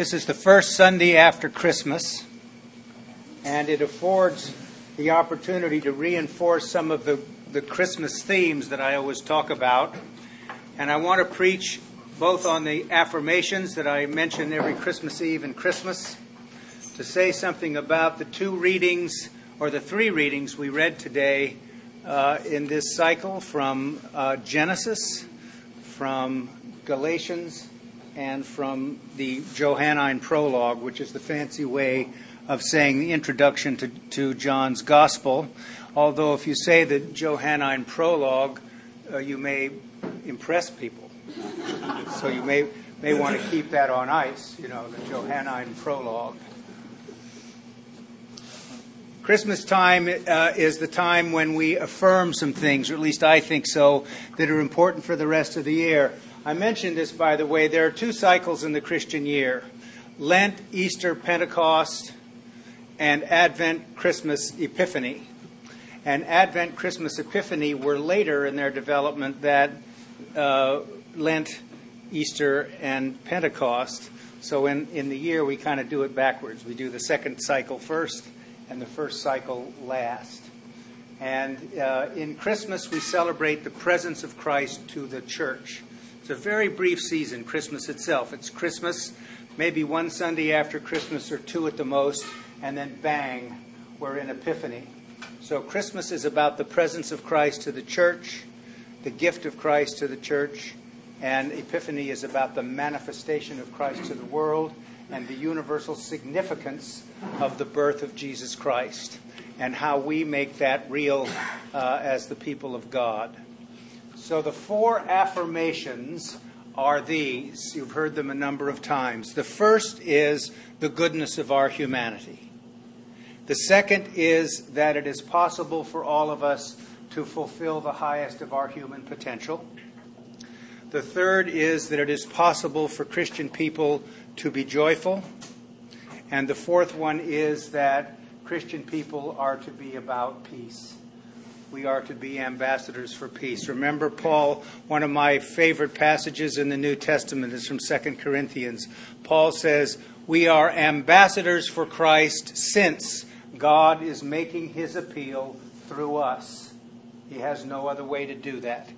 This is the first Sunday after Christmas, and it affords the opportunity to reinforce some of the, the Christmas themes that I always talk about. And I want to preach both on the affirmations that I mention every Christmas Eve and Christmas, to say something about the two readings or the three readings we read today uh, in this cycle from uh, Genesis, from Galatians, and from the Johannine prologue, which is the fancy way of saying the introduction to, to John's Gospel. Although, if you say the Johannine prologue, uh, you may impress people. so you may, may want to keep that on ice, you know, the Johannine prologue. Christmas time uh, is the time when we affirm some things, or at least I think so, that are important for the rest of the year. I mentioned this, by the way. There are two cycles in the Christian year Lent, Easter, Pentecost, and Advent, Christmas, Epiphany. And Advent, Christmas, Epiphany were later in their development that uh, Lent, Easter, and Pentecost. So in, in the year, we kind of do it backwards. We do the second cycle first and the first cycle last. And uh, in Christmas, we celebrate the presence of Christ to the church. It's a very brief season, Christmas itself. It's Christmas, maybe one Sunday after Christmas or two at the most, and then bang, we're in Epiphany. So Christmas is about the presence of Christ to the church, the gift of Christ to the church, and Epiphany is about the manifestation of Christ to the world and the universal significance of the birth of Jesus Christ and how we make that real uh, as the people of God. So the four affirmations are these. You've heard them a number of times. The first is the goodness of our humanity. The second is that it is possible for all of us to fulfill the highest of our human potential. The third is that it is possible for Christian people to be joyful. And the fourth one is that Christian people are to be about peace. We are to be ambassadors for peace. Remember, Paul, one of my favorite passages in the New Testament is from 2 Corinthians. Paul says, We are ambassadors for Christ since God is making his appeal through us. He has no other way to do that.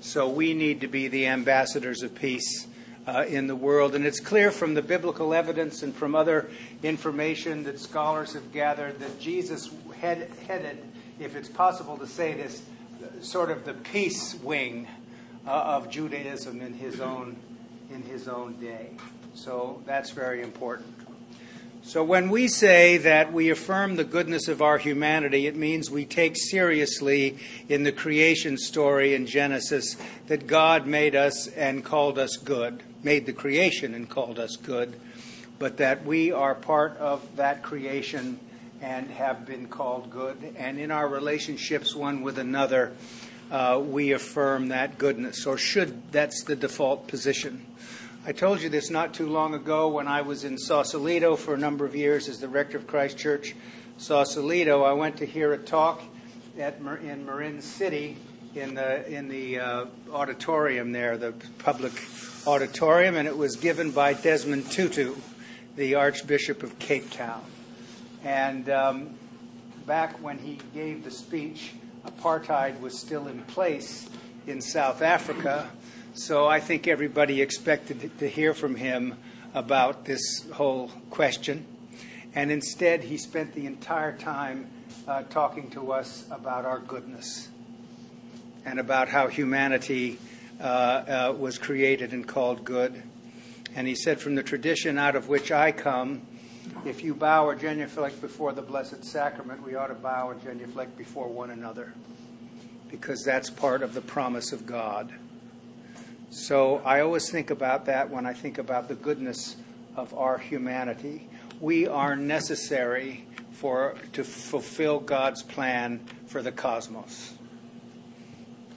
So we need to be the ambassadors of peace uh, in the world. And it's clear from the biblical evidence and from other information that scholars have gathered that Jesus head, headed, if it's possible to say this, sort of the peace wing uh, of Judaism in his own in his own day. So that's very important. So when we say that we affirm the goodness of our humanity, it means we take seriously in the creation story in Genesis that God made us and called us good made the creation and called us good, but that we are part of that creation and have been called good. And in our relationships one with another, uh, we affirm that goodness, or should, that's the default position. I told you this not too long ago when I was in Sausalito for a number of years as the rector of Christ Church Sausalito. I went to hear a talk at, in Marin City in the in the uh, auditorium there, the public auditorium, and it was given by Desmond Tutu, the Archbishop of Cape Town. And um, back when he gave the speech, apartheid was still in place in South Africa. So I think everybody expected to hear from him about this whole question. And instead, he spent the entire time uh, talking to us about our goodness and about how humanity uh, uh, was created and called good. And he said, From the tradition out of which I come, if you bow or genuflect before the Blessed Sacrament, we ought to bow and genuflect before one another, because that's part of the promise of God. So I always think about that when I think about the goodness of our humanity. We are necessary for to fulfill God's plan for the cosmos.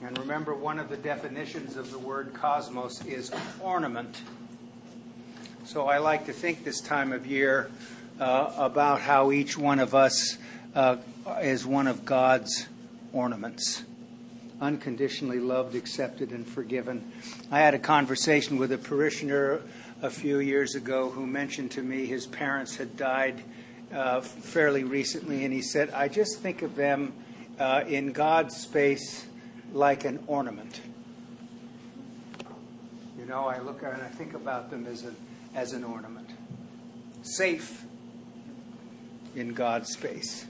And remember, one of the definitions of the word cosmos is ornament. So I like to think this time of year uh, about how each one of us uh, is one of God's ornaments unconditionally loved, accepted, and forgiven. I had a conversation with a parishioner a few years ago who mentioned to me his parents had died uh, fairly recently, and he said, I just think of them uh, in God's space like an ornament. You know, I look and I think about them as, a, as an ornament. Safe in God's space.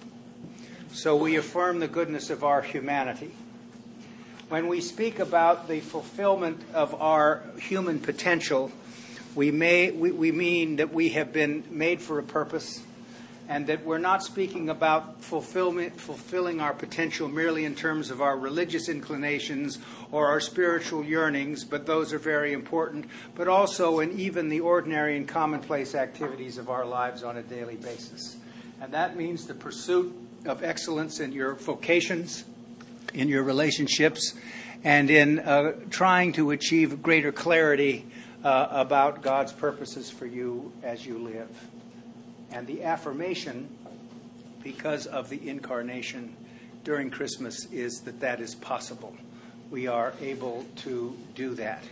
So we affirm the goodness of our humanity. When we speak about the fulfillment of our human potential, we, may, we, we mean that we have been made for a purpose and that we're not speaking about fulfilling our potential merely in terms of our religious inclinations or our spiritual yearnings, but those are very important, but also in even the ordinary and commonplace activities of our lives on a daily basis. And that means the pursuit of excellence in your vocations, in your relationships, and in uh, trying to achieve greater clarity uh, about God's purposes for you as you live. And the affirmation, because of the incarnation during Christmas, is that that is possible. We are able to do that.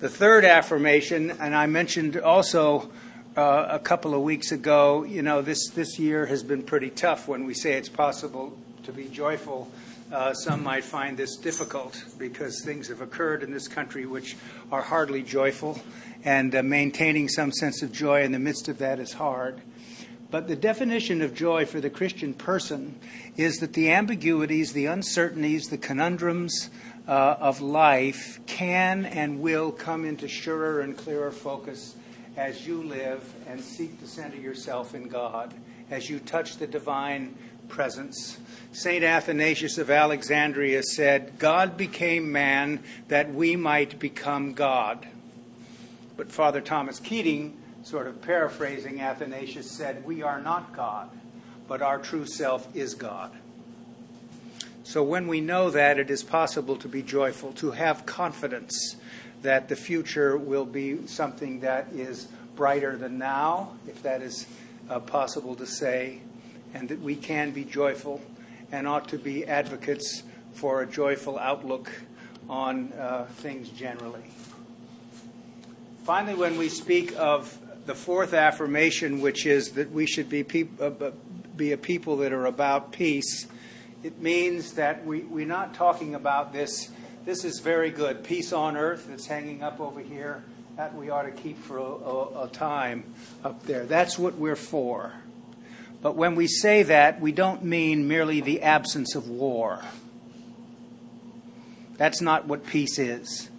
The third affirmation, and I mentioned also uh, a couple of weeks ago, you know, this, this year has been pretty tough when we say it's possible to be joyful. Uh, some might find this difficult because things have occurred in this country which are hardly joyful and uh, maintaining some sense of joy in the midst of that is hard. But the definition of joy for the Christian person is that the ambiguities, the uncertainties, the conundrums uh, of life can and will come into surer and clearer focus as you live and seek to center yourself in God, as you touch the divine presence. St. Athanasius of Alexandria said, God became man that we might become God. But Father Thomas Keating, sort of paraphrasing Athanasius, said, We are not God, but our true self is God. So when we know that, it is possible to be joyful, to have confidence that the future will be something that is brighter than now, if that is uh, possible to say, and that we can be joyful and ought to be advocates for a joyful outlook on uh, things generally. Finally, when we speak of the fourth affirmation, which is that we should be, peop- uh, be a people that are about peace, it means that we, we're not talking about this. This is very good. Peace on earth that's hanging up over here. That we ought to keep for a, a, a time up there. That's what we're for. But when we say that, we don't mean merely the absence of war. That's not what peace is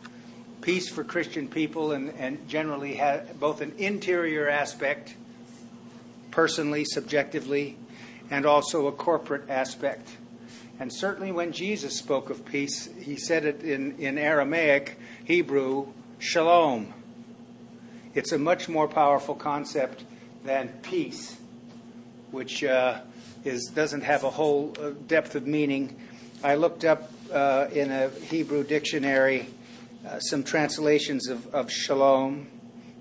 peace for Christian people and, and generally have both an interior aspect, personally, subjectively, and also a corporate aspect. And certainly when Jesus spoke of peace, he said it in, in Aramaic, Hebrew, shalom. It's a much more powerful concept than peace, which uh, is, doesn't have a whole uh, depth of meaning. I looked up uh, in a Hebrew dictionary some translations of, of shalom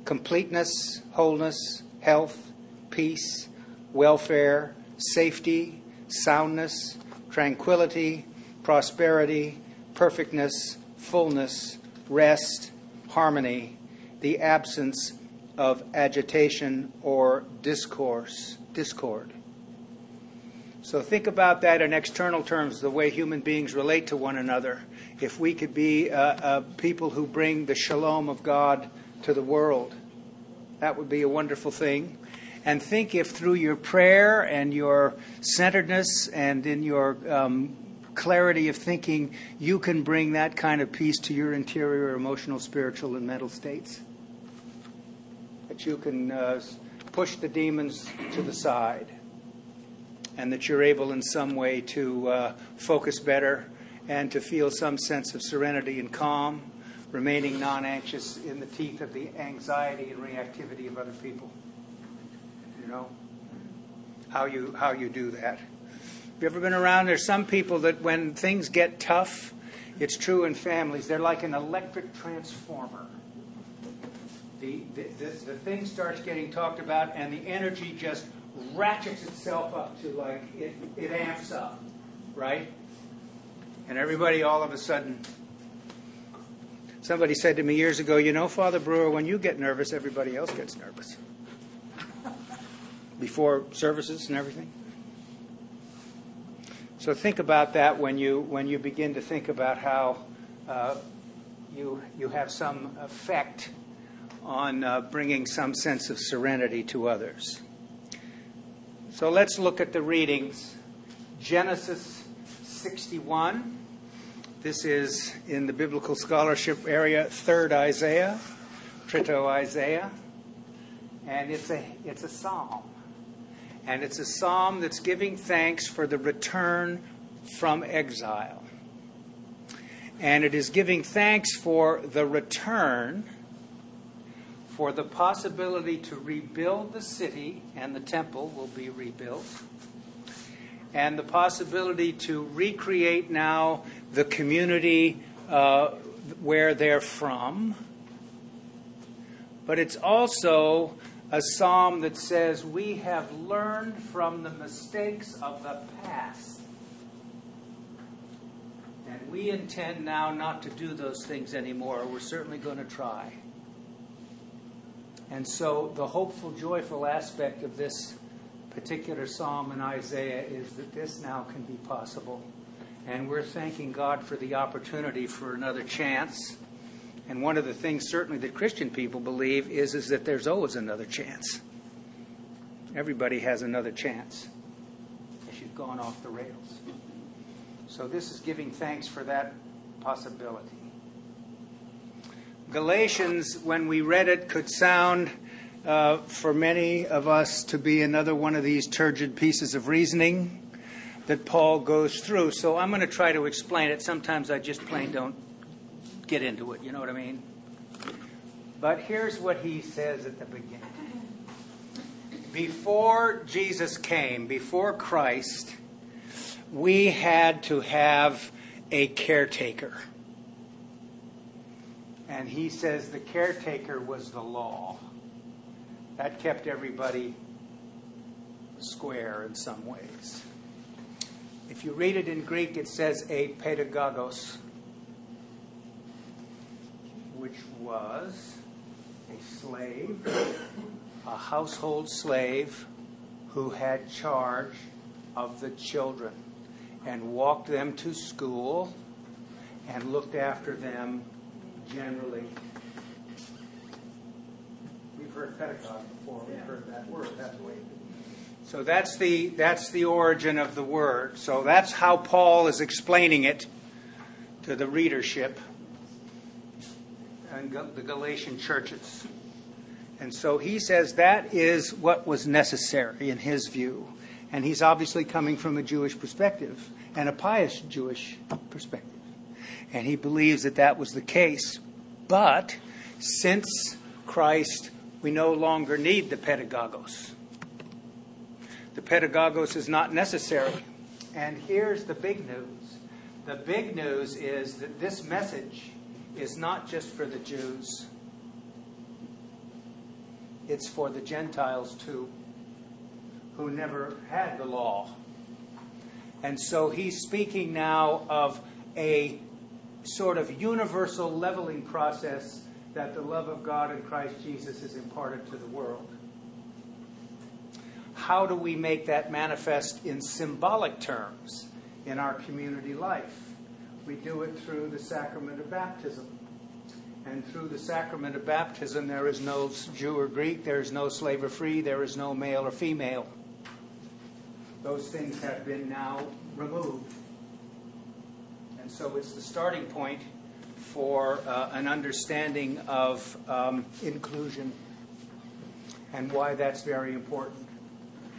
completeness, wholeness, health, peace, welfare, safety, soundness, tranquility, prosperity, perfectness, fullness, rest, harmony, the absence of agitation or discourse, discord. So think about that in external terms, the way human beings relate to one another. If we could be uh, uh, people who bring the shalom of God to the world, that would be a wonderful thing. And think if through your prayer and your centeredness and in your um, clarity of thinking, you can bring that kind of peace to your interior emotional, spiritual, and mental states. That you can uh, push the demons to the side and that you're able in some way to uh, focus better and to feel some sense of serenity and calm, remaining non anxious in the teeth of the anxiety and reactivity of other people. You know? How you, how you do that. Have you ever been around? There's some people that when things get tough, it's true in families, they're like an electric transformer. The, the, the, the thing starts getting talked about, and the energy just ratchets itself up to like it, it amps up, right? And everybody all of a sudden. Somebody said to me years ago, You know, Father Breuer, when you get nervous, everybody else gets nervous. Before services and everything. So think about that when you, when you begin to think about how uh, you, you have some effect on uh, bringing some sense of serenity to others. So let's look at the readings. Genesis 61. This is in the biblical scholarship area, third Isaiah, Trito Isaiah. And it's a, it's a psalm. And it's a psalm that's giving thanks for the return from exile. And it is giving thanks for the return, for the possibility to rebuild the city, and the temple will be rebuilt, and the possibility to recreate now the community uh, where they're from. But it's also a psalm that says, We have learned from the mistakes of the past. And we intend now not to do those things anymore. We're certainly going to try. And so, the hopeful, joyful aspect of this particular psalm in Isaiah is that this now can be possible. And we're thanking God for the opportunity for another chance. And one of the things, certainly, that Christian people believe is, is that there's always another chance. Everybody has another chance if you've gone off the rails. So, this is giving thanks for that possibility. Galatians, when we read it, could sound uh, for many of us to be another one of these turgid pieces of reasoning that Paul goes through. So I'm going to try to explain it. Sometimes I just plain don't get into it, you know what I mean? But here's what he says at the beginning. Before Jesus came, before Christ, we had to have a caretaker. And he says the caretaker was the law. That kept everybody square in some ways. If you read it in Greek, it says a pedagogos, which was a slave, a household slave who had charge of the children and walked them to school and looked after them generally. We've heard pedagogue before, we've heard that word way. So that's the, that's the origin of the word. So that's how Paul is explaining it to the readership and the Galatian churches. And so he says that is what was necessary in his view. And he's obviously coming from a Jewish perspective and a pious Jewish perspective. And he believes that that was the case. But since Christ, we no longer need the pedagogos. The pedagogos is not necessary. And here's the big news the big news is that this message is not just for the Jews, it's for the Gentiles too, who never had the law. And so he's speaking now of a sort of universal leveling process that the love of God in Christ Jesus is imparted to the world. How do we make that manifest in symbolic terms in our community life? We do it through the sacrament of baptism. And through the sacrament of baptism, there is no Jew or Greek, there is no slave or free, there is no male or female. Those things have been now removed. And so it's the starting point for uh, an understanding of um, inclusion and why that's very important.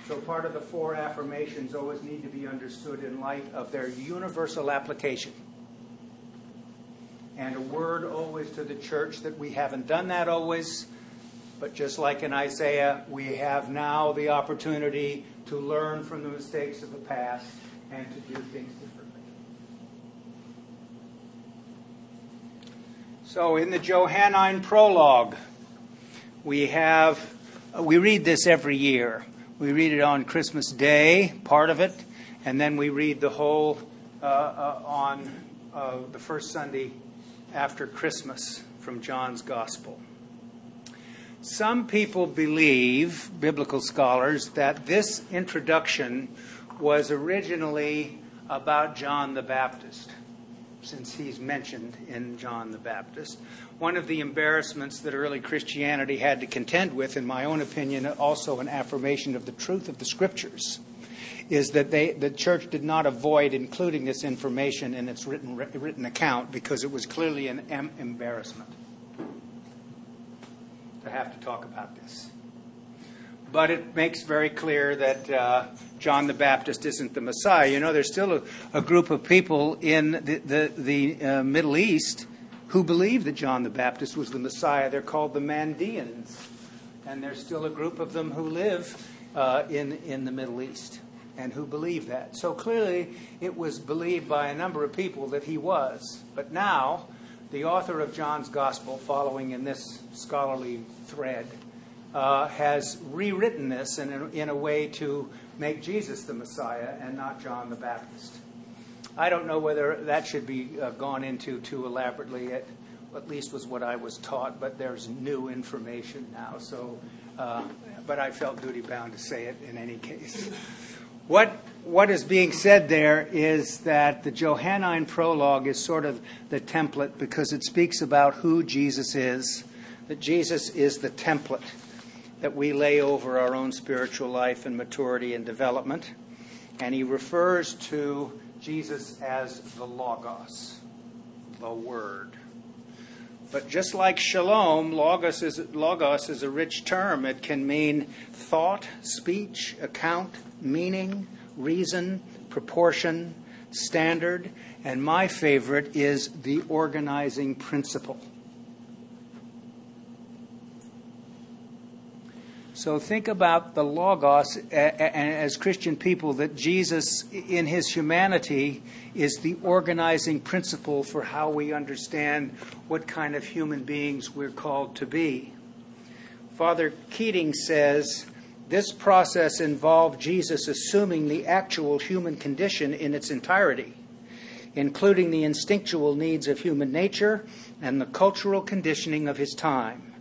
So, part of the four affirmations always need to be understood in light of their universal application. And a word always to the church that we haven't done that always, but just like in Isaiah, we have now the opportunity to learn from the mistakes of the past and to do things So, in the Johannine prologue, we have, we read this every year. We read it on Christmas Day, part of it, and then we read the whole uh, uh, on uh, the first Sunday after Christmas from John's Gospel. Some people believe, biblical scholars, that this introduction was originally about John the Baptist, since he's mentioned in John the Baptist. One of the embarrassments that early Christianity had to contend with, in my own opinion, also an affirmation of the truth of the Scriptures, is that they, the church did not avoid including this information in its written, written account because it was clearly an embarrassment to have to talk about this. But it makes very clear that uh, John the Baptist isn't the Messiah. You know, there's still a, a group of people in the, the, the uh, Middle East who believe that John the Baptist was the Messiah. They're called the Mandeans. And there's still a group of them who live uh, in, in the Middle East and who believe that. So clearly, it was believed by a number of people that he was. But now, the author of John's Gospel, following in this scholarly thread, uh, has rewritten this in a, in a way to make Jesus the Messiah and not John the Baptist. I don't know whether that should be uh, gone into too elaborately. It at least was what I was taught, but there's new information now. So, uh, but I felt duty bound to say it in any case. What what is being said there is that the Johannine prologue is sort of the template because it speaks about who Jesus is. That Jesus is the template that we lay over our own spiritual life and maturity and development. And he refers to Jesus as the Logos, the Word. But just like shalom, logos is, logos is a rich term. It can mean thought, speech, account, meaning, reason, proportion, standard, and my favorite is the organizing principle. So think about the Logos as Christian people that Jesus, in his humanity, is the organizing principle for how we understand what kind of human beings we're called to be. Father Keating says this process involved Jesus assuming the actual human condition in its entirety, including the instinctual needs of human nature and the cultural conditioning of his time.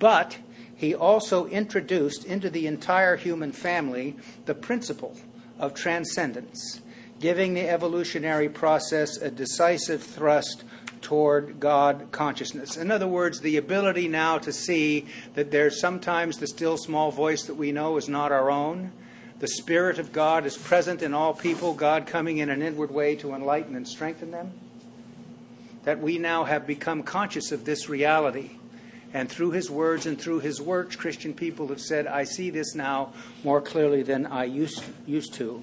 But he also introduced into the entire human family the principle of transcendence, giving the evolutionary process a decisive thrust toward God consciousness. In other words, the ability now to see that there's sometimes the still small voice that we know is not our own. The Spirit of God is present in all people, God coming in an inward way to enlighten and strengthen them. That we now have become conscious of this reality and through his words and through his works, Christian people have said, I see this now more clearly than I used, used to.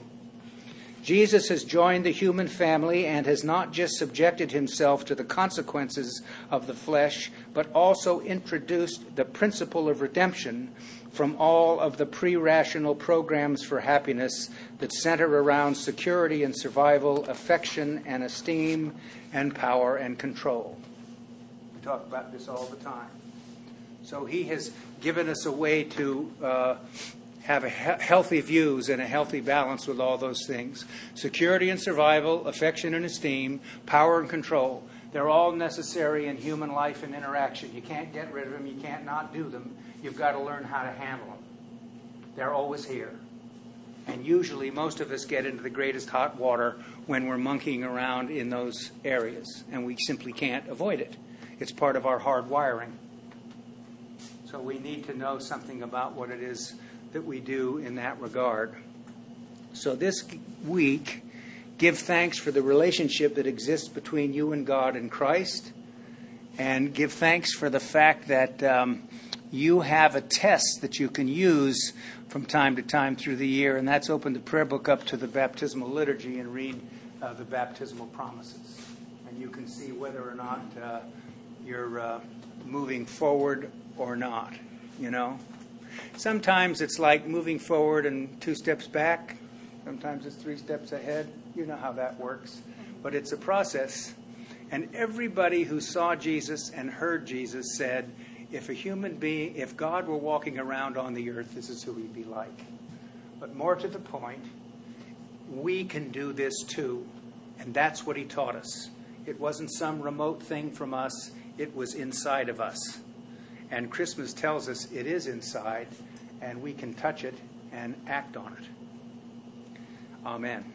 Jesus has joined the human family and has not just subjected himself to the consequences of the flesh, but also introduced the principle of redemption from all of the pre rational programs for happiness that center around security and survival, affection and esteem, and power and control. We talk about this all the time. So he has given us a way to uh, have he- healthy views and a healthy balance with all those things security and survival, affection and esteem, power and control. They're all necessary in human life and interaction. You can't get rid of them, you can't not do them. You've got to learn how to handle them. They're always here. And usually, most of us get into the greatest hot water when we're monkeying around in those areas, and we simply can't avoid it. It's part of our hard wiring. So we need to know something about what it is that we do in that regard. So this week, give thanks for the relationship that exists between you and God and Christ, and give thanks for the fact that um, you have a test that you can use from time to time through the year, and that's open the prayer book up to the baptismal liturgy and read uh, the baptismal promises. And you can see whether or not uh, you're uh, moving forward or not, you know? Sometimes it's like moving forward and two steps back. Sometimes it's three steps ahead. You know how that works. But it's a process. And everybody who saw Jesus and heard Jesus said, if a human being, if God were walking around on the earth, this is who he'd be like. But more to the point, we can do this too. And that's what he taught us It wasn't some remote thing from us, it was inside of us. And Christmas tells us it is inside, and we can touch it and act on it. Amen.